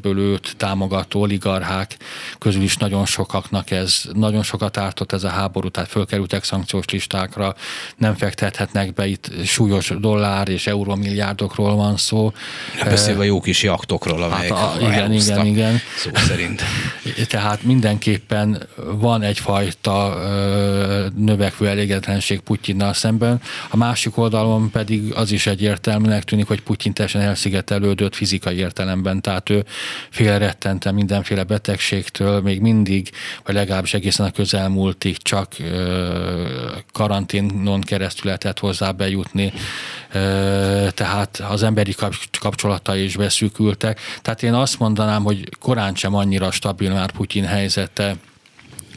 kényszerből őt támogató oligarchák közül is nagyon sokaknak ez, nagyon sokat ártott ez a háború, tehát fölkerültek szankciós listákra, nem fektethetnek be itt súlyos dollár és eurómilliárdokról van szó. Beszélve jó kis jaktokról, amelyek hát a, igen, igen, igen. szó szerint. Tehát mindenképpen van egyfajta növekvő elégedetlenség Putyinnal szemben. A másik oldalon pedig az is egyértelműnek tűnik, hogy Putyin teljesen elszigetelődött fizikai értelemben, tehát ő félrettente mindenféle betegségtől, még mindig, vagy legalábbis egészen a közelmúltig csak karanténon keresztül lehetett hozzá bejutni, tehát az emberi kapcsolatai is beszűkültek. Tehát én azt mondanám, hogy korán sem annyira stabil már Putyin helyzete,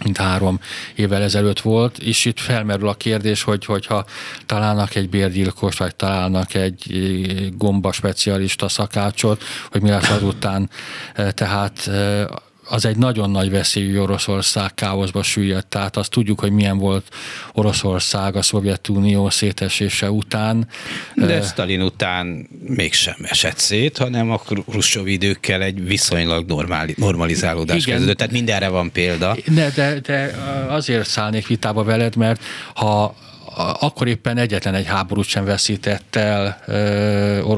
mint három évvel ezelőtt volt, és itt felmerül a kérdés, hogy hogyha találnak egy bérgyilkos, vagy találnak egy gomba specialista szakácsot, hogy mi lesz azután. Tehát az egy nagyon nagy veszélyű Oroszország káoszba süllyedt. Tehát azt tudjuk, hogy milyen volt Oroszország a Szovjetunió szétesése után. De Stalin után mégsem esett szét, hanem a Khrushchev időkkel egy viszonylag normális, normalizálódás Igen. kezdődött. Tehát mindenre van példa. De, de, de azért szállnék vitába veled, mert ha akkor éppen egyetlen egy háborút sem veszített el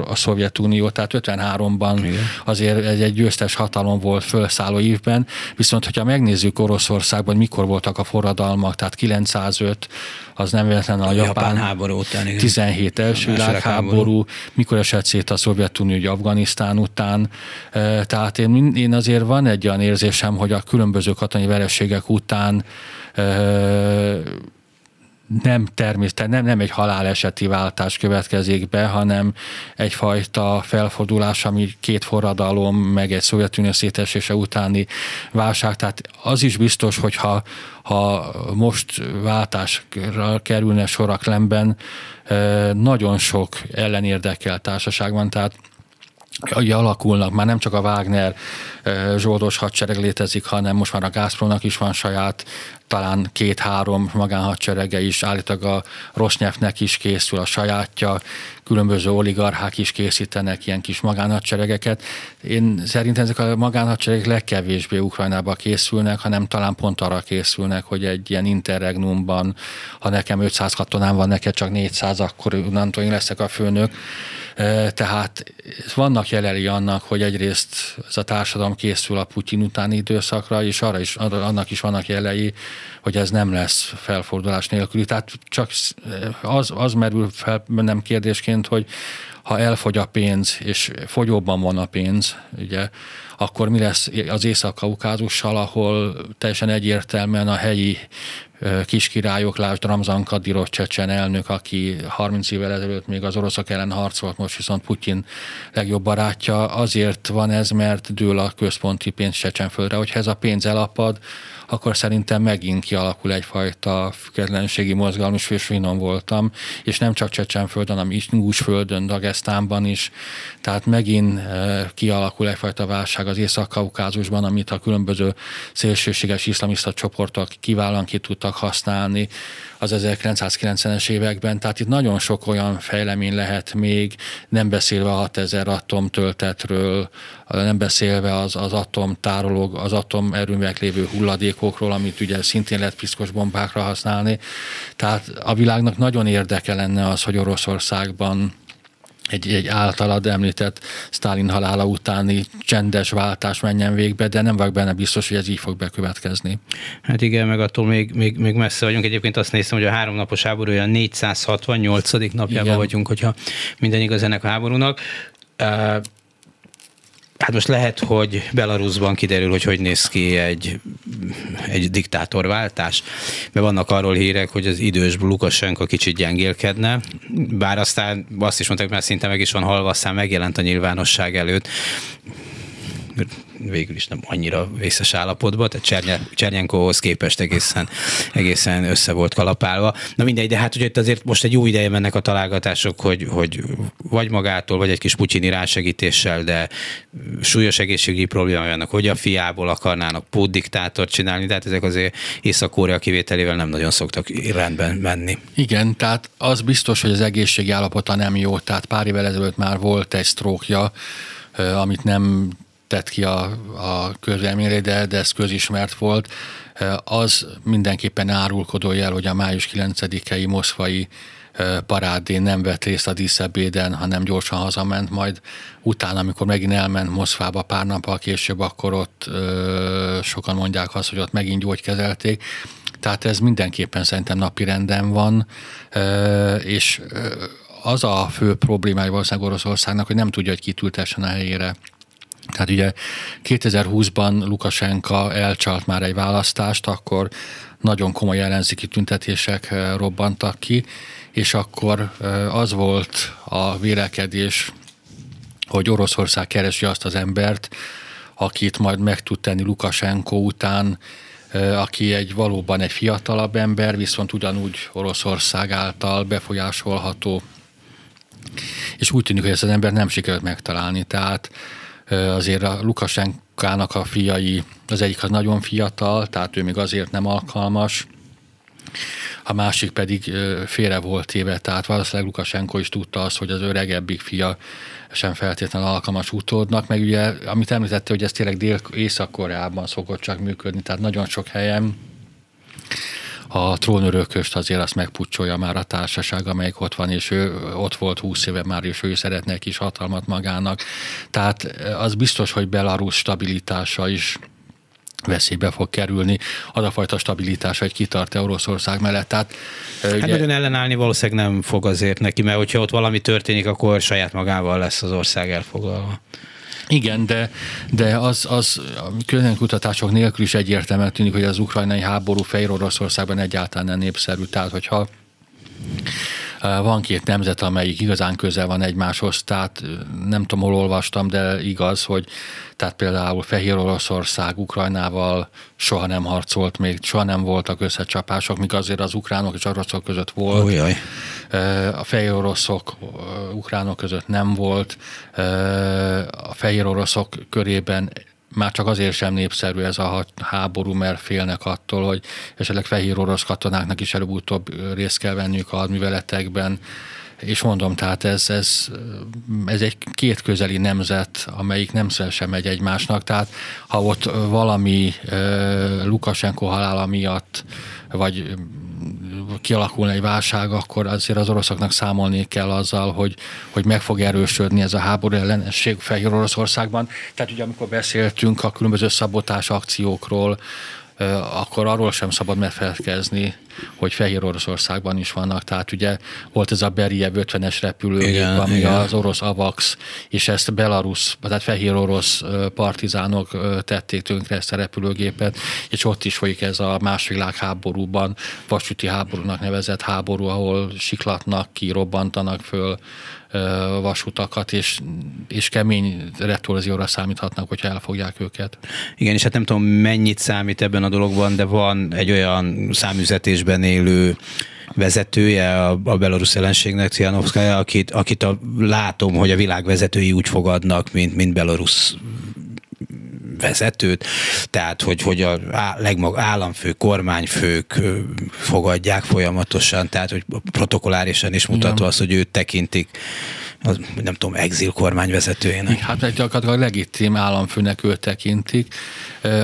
a Szovjetunió, tehát 53-ban Igen. azért egy, egy győztes hatalom volt felszálló évben, viszont hogyha megnézzük Oroszországban, mikor voltak a forradalmak, tehát 905, az nem véletlen a, a japán, japán háború után, igen. 17 első világháború, mikor esett szét a Szovjetunió, hogy Afganisztán után. Tehát én, én azért van egy olyan érzésem, hogy a különböző katonai vereségek után nem természet, nem, nem egy haláleseti váltás következik be, hanem egyfajta felfordulás, ami két forradalom, meg egy Szovjetunió szétesése utáni válság. Tehát az is biztos, hogy ha, most váltásra kerülne sorak lemben, nagyon sok ellenérdekel társaság van, tehát ugye alakulnak, már nem csak a Wagner zsoldos hadsereg létezik, hanem most már a Gazpromnak is van saját, talán két-három magánhadserege is, állítólag a Rosnyefnek is készül a sajátja, különböző oligarchák is készítenek ilyen kis magánhadseregeket. Én szerintem ezek a magánhadseregek legkevésbé Ukrajnába készülnek, hanem talán pont arra készülnek, hogy egy ilyen interregnumban, ha nekem 500 katonám van, neked csak 400, akkor onnantól én leszek a főnök. Tehát vannak jeleli annak, hogy egyrészt ez a társadalom készül a Putyin utáni időszakra, és arra is, annak is vannak jelei, hogy ez nem lesz felfordulás nélküli. Tehát csak az, az merül fel nem kérdésként, hogy ha elfogy a pénz, és fogyóban van a pénz, ugye, akkor mi lesz az Észak-Kaukázussal, ahol teljesen egyértelműen a helyi kiskirályok, lásd Ramzan Kadyrov csecsen elnök, aki 30 évvel ezelőtt még az oroszok ellen harcolt, most viszont Putyin legjobb barátja. Azért van ez, mert dől a központi pénz Csecsenföldre. Hogyha ez a pénz elapad, akkor szerintem megint kialakul egyfajta függetlenségi mozgalom, és finom voltam, és nem csak Csecsenföldön, hanem Ingusföldön, Dagestánban is. Tehát megint eh, kialakul egyfajta válság az Észak-Kaukázusban, amit a különböző szélsőséges iszlamista csoportok kiválóan ki tudtak használni az 1990-es években. Tehát itt nagyon sok olyan fejlemény lehet még, nem beszélve a 6000 atomtöltetről, nem beszélve az, az atomtárolók, az atomerőművek lévő hulladékokról, amit ugye szintén lehet piszkos bombákra használni. Tehát a világnak nagyon érdeke lenne az, hogy Oroszországban egy, egy általad említett Stalin halála utáni csendes váltás menjen végbe, de nem vagyok benne biztos, hogy ez így fog bekövetkezni. Hát igen, meg attól még, még, még messze vagyunk. Egyébként azt néztem, hogy a háromnapos háború olyan 468. napjában igen. vagyunk, hogyha minden igaz ennek a háborúnak. Hát most lehet, hogy Belarusban kiderül, hogy hogy néz ki egy, egy diktátorváltás, mert vannak arról hírek, hogy az idős Lukasenko kicsit gyengélkedne, bár aztán azt is mondták, mert szinte meg is van halva, aztán megjelent a nyilvánosság előtt végül is nem annyira vészes állapotban, tehát Csernyenkóhoz képest egészen, egészen össze volt kalapálva. Na mindegy, de hát ugye itt azért most egy új ideje mennek a találgatások, hogy, hogy vagy magától, vagy egy kis putyini rásegítéssel, de súlyos egészségügyi probléma vannak, hogy a fiából akarnának pótdiktátort csinálni, tehát ezek azért Észak-Korea kivételével nem nagyon szoktak rendben menni. Igen, tehát az biztos, hogy az egészségi állapota nem jó, tehát pár évvel ezelőtt már volt egy sztrókja, amit nem tett ki a, a közleményre, de, de ez közismert volt, az mindenképpen árulkodó jel, hogy a május 9-i moszkvai parádén nem vett részt a díszebéden, hanem gyorsan hazament, majd. Utána, amikor megint elment Moszkvába pár nappal később, akkor ott ö, sokan mondják azt, hogy ott megint gyógykezelték. Tehát ez mindenképpen szerintem napi renden van, ö, és az a fő problémája valószínűleg Oroszországnak, hogy nem tudja, hogy kitültessen a helyére tehát ugye 2020-ban Lukasenka elcsalt már egy választást, akkor nagyon komoly ellenzéki tüntetések eh, robbantak ki, és akkor eh, az volt a vélekedés, hogy Oroszország keresi azt az embert, akit majd meg tud tenni Lukasenko után, eh, aki egy valóban egy fiatalabb ember, viszont ugyanúgy Oroszország által befolyásolható. És úgy tűnik, hogy ezt az ember nem sikerült megtalálni. Tehát azért a Lukasenkának a fiai, az egyik az nagyon fiatal, tehát ő még azért nem alkalmas, a másik pedig félre volt éve, tehát valószínűleg Lukasenko is tudta azt, hogy az öregebbik fia sem feltétlenül alkalmas utódnak, meg ugye, amit említette, hogy ez tényleg Dél-Észak-Koreában szokott csak működni, tehát nagyon sok helyen a trónörököst azért azt megpucsolja már a társaság, amelyik ott van, és ő ott volt húsz éve már, és ő szeretne egy kis hatalmat magának. Tehát az biztos, hogy Belarus stabilitása is veszélybe fog kerülni, az a fajta stabilitás, hogy kitart Oroszország mellett. Tehát, hát ugye... nagyon ellenállni valószínűleg nem fog azért neki, mert hogyha ott valami történik, akkor saját magával lesz az ország elfoglalva. Igen, de, de az, az kutatások nélkül is egyértelműen tűnik, hogy az ukrajnai háború Fehér Oroszországban egyáltalán nem népszerű. Tehát, hogyha van két nemzet, amelyik igazán közel van egymáshoz, tehát nem tudom, hol olvastam, de igaz, hogy tehát például Fehér Oroszország Ukrajnával soha nem harcolt még, soha nem voltak összecsapások, míg azért az ukránok és oroszok között volt. Ujjaj. A fehér oroszok ukránok között nem volt. A fehér oroszok körében már csak azért sem népszerű ez a háború, mert félnek attól, hogy esetleg fehér orosz katonáknak is előbb-utóbb részt kell venniük a hadműveletekben, és mondom, tehát ez, ez, ez egy két közeli nemzet, amelyik nem sem megy egymásnak, tehát ha ott valami Lukasenko halála miatt, vagy kialakulna egy válság, akkor azért az oroszoknak számolni kell azzal, hogy, hogy meg fog erősödni ez a háború ellenesség Fehér Oroszországban. Tehát ugye amikor beszéltünk a különböző szabotás akciókról, akkor arról sem szabad megfelelkezni, hogy Fehér Oroszországban is vannak. Tehát ugye volt ez a Beriev 50-es repülőgép, ami igen. az orosz AVAX, és ezt Belarus, tehát Fehér Orosz partizánok tették tönkre ezt a repülőgépet, és ott is folyik ez a más világháborúban, vasúti háborúnak nevezett háború, ahol siklatnak ki, robbantanak föl vasutakat, és, és kemény retorzióra számíthatnak, hogyha elfogják őket. Igen, és hát nem tudom, mennyit számít ebben a dologban, de van egy olyan számüzetésben élő vezetője a, a belorusz ellenségnek, Cianovszkája, akit, akit a, látom, hogy a világ vezetői úgy fogadnak, mint, mint belorusz vezetőt, tehát hogy, hogy a legmag államfő, kormányfők fogadják folyamatosan, tehát hogy protokollárisan is mutatva azt, hogy őt tekintik az, nem tudom, exil kormányvezetőjének. Hát egy gyakorlatilag legitim államfőnek őt tekintik.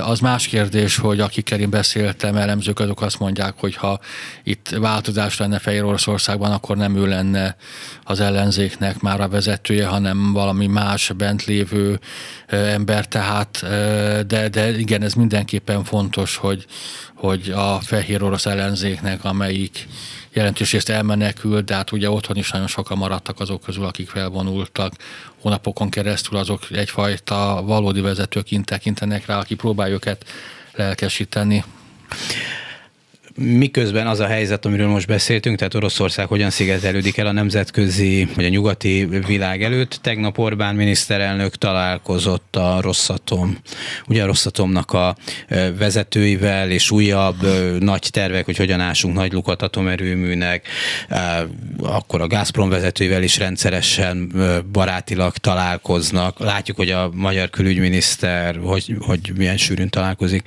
Az más kérdés, hogy akikkel én beszéltem, elemzők azok azt mondják, hogy ha itt változás lenne Fehér Oroszországban, akkor nem ő lenne az ellenzéknek már a vezetője, hanem valami más bent lévő ember, tehát de, de igen, ez mindenképpen fontos, hogy, hogy a fehér orosz ellenzéknek, amelyik jelentős részt elmenekült, de hát ugye otthon is nagyon sokan maradtak azok közül, akik felvonultak hónapokon keresztül, azok egyfajta valódi vezetőként tekintenek rá, aki próbálja őket lelkesíteni miközben az a helyzet, amiről most beszéltünk, tehát Oroszország hogyan szigetelődik el a nemzetközi vagy a nyugati világ előtt. Tegnap Orbán miniszterelnök találkozott a Rosszatom, ugye a Rosszatomnak a vezetőivel, és újabb nagy tervek, hogy hogyan ásunk nagy lukat atomerőműnek, akkor a Gazprom vezetőivel is rendszeresen barátilag találkoznak. Látjuk, hogy a magyar külügyminiszter hogy, hogy milyen sűrűn találkozik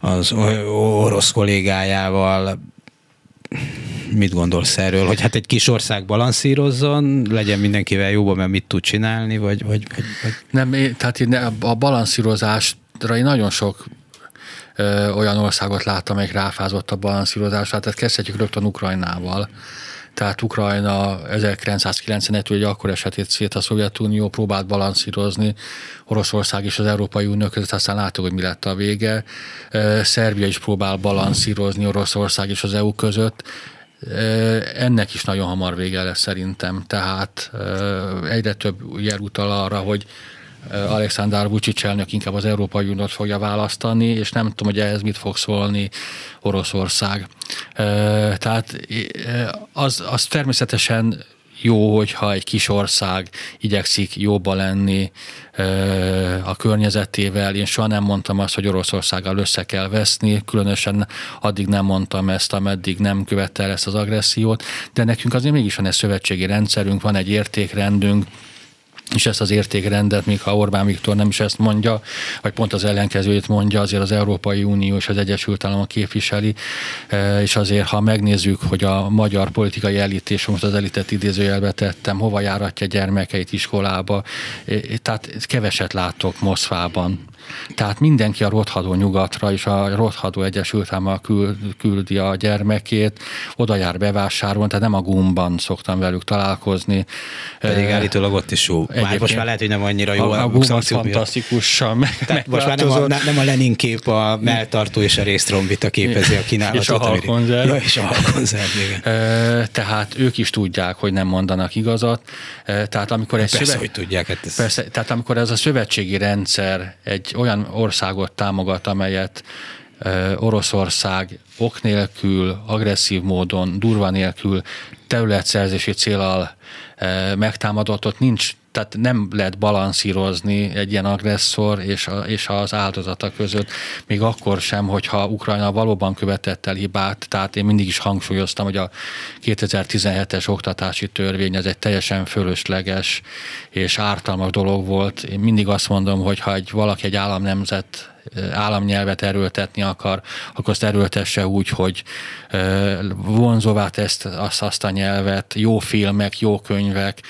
az orosz kollégájával. Mit gondolsz erről, hogy hát egy kis ország balanszírozzon, legyen mindenkivel jóban, mert mit tud csinálni, vagy... vagy, vagy, vagy... Nem, tehát a balanszírozásra én nagyon sok ö, olyan országot láttam, amelyik ráfázott a balanszírozásra, tehát kezdhetjük rögtön Ukrajnával tehát Ukrajna 1991 ugye akkor esetét szét a Szovjetunió próbált balanszírozni, Oroszország és az Európai Unió között, aztán láttuk, hogy mi lett a vége. Szerbia is próbál balanszírozni Oroszország és az EU között, ennek is nagyon hamar vége lesz szerintem. Tehát egyre több jel utal arra, hogy Alexander Vucic elnök inkább az Európai Uniót fogja választani, és nem tudom, hogy ehhez mit fog szólni Oroszország. Tehát az, az természetesen jó, hogyha egy kis ország igyekszik jobban lenni a környezetével. Én soha nem mondtam azt, hogy Oroszországgal össze kell veszni, különösen addig nem mondtam ezt, ameddig nem követte el ezt az agressziót, de nekünk azért mégis van egy szövetségi rendszerünk, van egy értékrendünk, és ezt az értékrendet, még ha Orbán Viktor nem is ezt mondja, vagy pont az ellenkezőjét mondja, azért az Európai Unió és az Egyesült Államok képviseli, e, és azért, ha megnézzük, hogy a magyar politikai elit, és most az elitet idézőjelbe tettem, hova járatja gyermekeit iskolába, e, e, tehát keveset látok Moszkvában tehát mindenki a rothadó nyugatra és a rothadó Egyesült Államok küldi a gyermekét, oda jár bevásárolni, tehát nem a gumban szoktam velük találkozni. Pedig állítólag ott is jó. Már most már lehet, hogy nem annyira jó. A, a gum fantasztikusan meg, Most már nem a, nem a Lenin kép, a melltartó és a résztrombita képezi a kínálatot. és a halkonzerv. Ja, és a halkonzerv, igen. Tehát ők is tudják, hogy nem mondanak igazat. Tehát amikor egy persze, szövet... hogy tudják. Hát ez... Persze, tehát amikor ez a szövetségi rendszer egy olyan országot támogat, amelyet Oroszország ok nélkül, agresszív módon, durva nélkül területszerzési célal megtámadott, ott nincs tehát nem lehet balanszírozni egy ilyen agresszor és, a, és az áldozata között, még akkor sem, hogyha Ukrajna valóban követett el hibát, tehát én mindig is hangsúlyoztam, hogy a 2017-es oktatási törvény ez egy teljesen fölösleges és ártalmas dolog volt. Én mindig azt mondom, hogy ha egy valaki egy államnemzet államnyelvet erőltetni akar, akkor azt erőltesse úgy, hogy vonzóvá tesz azt, azt a nyelvet, jó filmek, jó könyvek,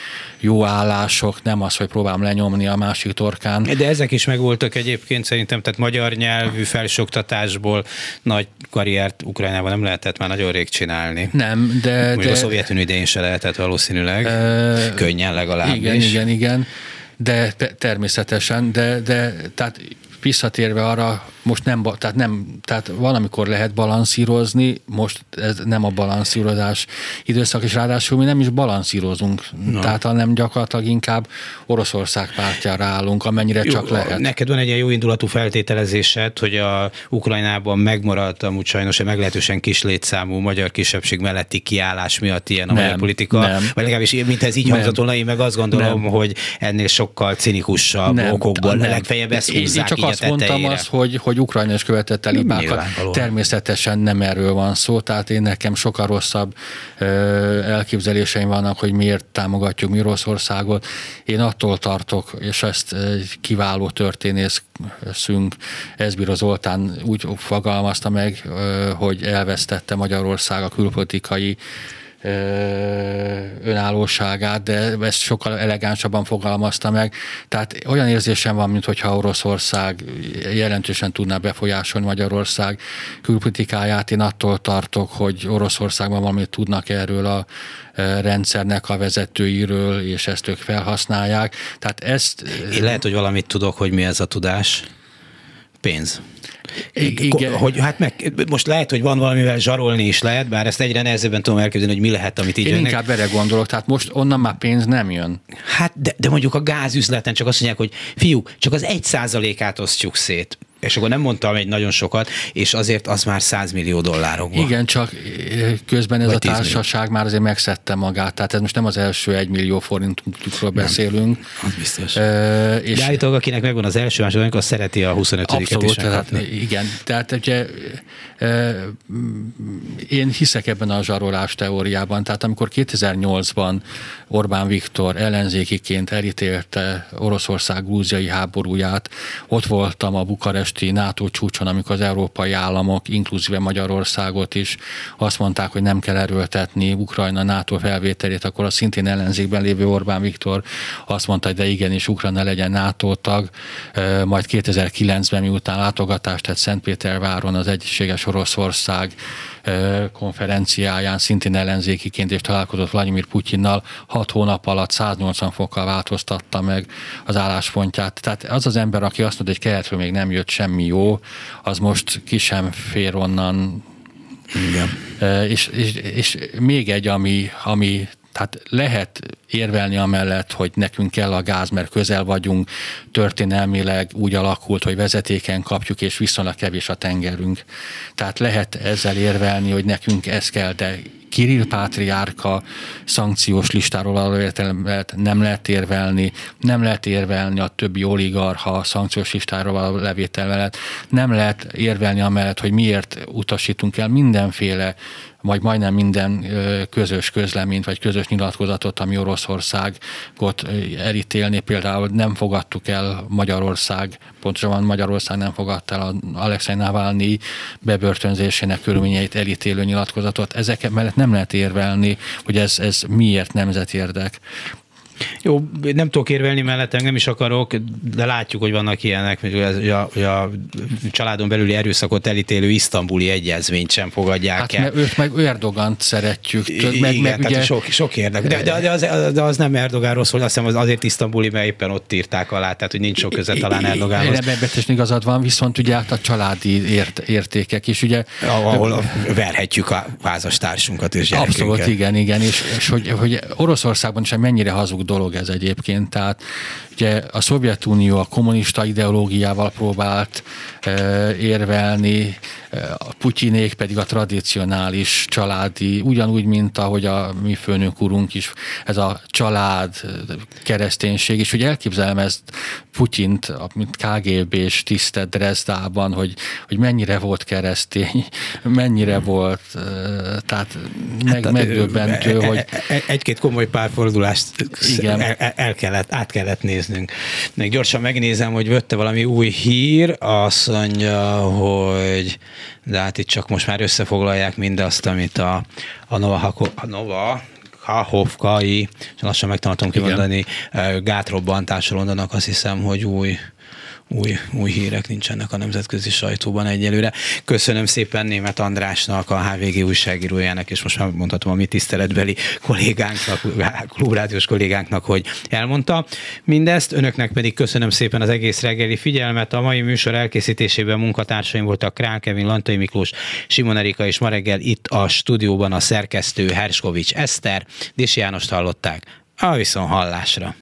jó állások, nem az, hogy próbálom lenyomni a másik torkán. De ezek is megvoltak egyébként szerintem, tehát magyar nyelvű felsőoktatásból nagy karriert Ukrajnában nem lehetett már nagyon rég csinálni. Nem, de... Mondjuk de... a Szovjetunió idején se lehetett valószínűleg, e... könnyen legalábbis. Igen, igen, igen de természetesen, de, de tehát visszatérve arra, most nem, tehát nem, tehát valamikor lehet balanszírozni, most ez nem a balanszírozás időszak, és ráadásul mi nem is balanszírozunk, no. tehát hanem gyakorlatilag inkább Oroszország pártjára állunk, amennyire jó, csak lehet. Neked van egy ilyen jó indulatú feltételezésed, hogy a Ukrajnában megmaradt amúgy sajnos egy meglehetősen kis létszámú magyar kisebbség melletti kiállás miatt ilyen a nem, magyar politika, nem. vagy legalábbis mint ez így hangzott volna, én meg azt gondolom, nem. hogy ennél sokkal cinikusabb nem, okokból nem. legfeljebb ezt én, én csak azt mondtam azt, hogy, hogy Ukrajna is követett el hibákat. Természetesen nem erről van szó, tehát én nekem sokkal rosszabb ö, elképzeléseim vannak, hogy miért támogatjuk mi Oroszországot. Én attól tartok, és ezt kiváló történészünk Ezbiro Zoltán úgy fogalmazta meg, hogy elvesztette Magyarország a külpolitikai önállóságát, de ezt sokkal elegánsabban fogalmazta meg. Tehát olyan érzésem van, mintha Oroszország jelentősen tudná befolyásolni Magyarország külpolitikáját. Én attól tartok, hogy Oroszországban valamit tudnak erről a rendszernek a vezetőiről, és ezt ők felhasználják. Tehát ezt... Én lehet, hogy valamit tudok, hogy mi ez a tudás. Pénz. Igen. Hogy hát meg, most lehet, hogy van valamivel zsarolni is lehet, bár ezt egyre nehezebben tudom elképzelni, hogy mi lehet, amit így Én jönnek. inkább erre gondolok, tehát most onnan már pénz nem jön. Hát, de, de mondjuk a gázüzleten csak azt mondják, hogy fiú, csak az egy százalékát osztjuk szét és akkor nem mondtam egy nagyon sokat, és azért az már 100 millió dollárokban. Igen, csak eh, közben ez Vagy a társaság millió. már azért megszedte magát, tehát ez most nem az első egy millió forintokról beszélünk. Az biztos. E, és De állítólag, akinek megvan az első második, az szereti a 25 Abszolút, tehát, igen. Tehát ugye e, én hiszek ebben a zsarolás teóriában, tehát amikor 2008-ban Orbán Viktor ellenzékiként elítélte Oroszország grúziai háborúját, ott voltam a Bukarest budapesti NATO csúcson, amikor az európai államok, inkluzíve Magyarországot is azt mondták, hogy nem kell erőltetni Ukrajna NATO felvételét, akkor a szintén ellenzékben lévő Orbán Viktor azt mondta, hogy de igenis Ukrajna legyen NATO tag, majd 2009-ben miután látogatást tett Szentpéterváron az Egységes Oroszország konferenciáján szintén ellenzékiként és találkozott Vladimir Putyinnal, hat hónap alatt 180 fokkal változtatta meg az álláspontját. Tehát az az ember, aki azt mondja, hogy keletről még nem jött semmi jó, az most ki sem fér onnan igen. És, és, és még egy, ami, ami tehát lehet érvelni amellett, hogy nekünk kell a gáz, mert közel vagyunk, történelmileg úgy alakult, hogy vezetéken kapjuk, és viszonylag kevés a tengerünk. Tehát lehet ezzel érvelni, hogy nekünk ez kell, de Kirill Pátriárka szankciós listáról való nem lehet érvelni, nem lehet érvelni a többi oligarha szankciós listáról való levétel mellett, nem lehet érvelni amellett, hogy miért utasítunk el mindenféle vagy majdnem minden közös közleményt, vagy közös nyilatkozatot, ami Oroszországot elítélni. Például nem fogadtuk el Magyarország, pontosabban Magyarország nem fogadta el Alexei Navalnyi bebörtönzésének körülményeit elítélő nyilatkozatot. Ezek mellett nem lehet érvelni, hogy ez, ez miért nemzeti érdek. Jó, nem tudok érvelni mellettem, nem is akarok, de látjuk, hogy vannak ilyenek, hogy a, a, a családon belüli erőszakot elítélő isztambuli egyezményt sem fogadják hát el. Mert őt meg Erdogant szeretjük. Meg, Igen, meg ugye... sok, sok érdek. De, de, de, az, de az nem Erdogánról szól, azt hiszem az azért isztambuli, mert éppen ott írták alá, tehát hogy nincs sok köze talán Erdogánhoz. Ebben betesen igazad van, viszont ugye hát a családi ért, értékek is, ugye. Ahol verhetjük a házastársunkat és Abszolút, igen, igen, és, és hogy, hogy Oroszországban is mennyire hazug dolog ez egyébként. Tehát ugye a Szovjetunió a kommunista ideológiával próbált érvelni, a Putyinék pedig a tradicionális családi, ugyanúgy, mint ahogy a mi főnök urunk is, ez a család, kereszténység, és hogy elképzelem ezt Putyint, mint KGB és tisztelt Dresdában, hogy, hogy mennyire volt keresztény, mennyire volt, tehát meg, hát, megdöbbentő, hogy... Egy-két komoly párfordulást igen. El, el kellett, át kellett néznünk. Még gyorsan megnézem, hogy vette valami új hír, azt mondja, hogy de hát itt csak most már összefoglalják mindazt, amit a, a Nova, a Nova Kahovkai, és lassan megtanultam kimondani, gátrobbantásról mondanak, azt hiszem, hogy új új, új hírek nincsenek a nemzetközi sajtóban egyelőre. Köszönöm szépen Német Andrásnak, a HVG újságírójának, és most már mondhatom a mi tiszteletbeli kollégánknak, klubrádiós kollégánknak, hogy elmondta mindezt. Önöknek pedig köszönöm szépen az egész reggeli figyelmet. A mai műsor elkészítésében munkatársaim voltak Král Kevin, Lantai Miklós, Simon Erika és ma reggel itt a stúdióban a szerkesztő Herskovics Eszter, Disi Jánost hallották. A viszon hallásra.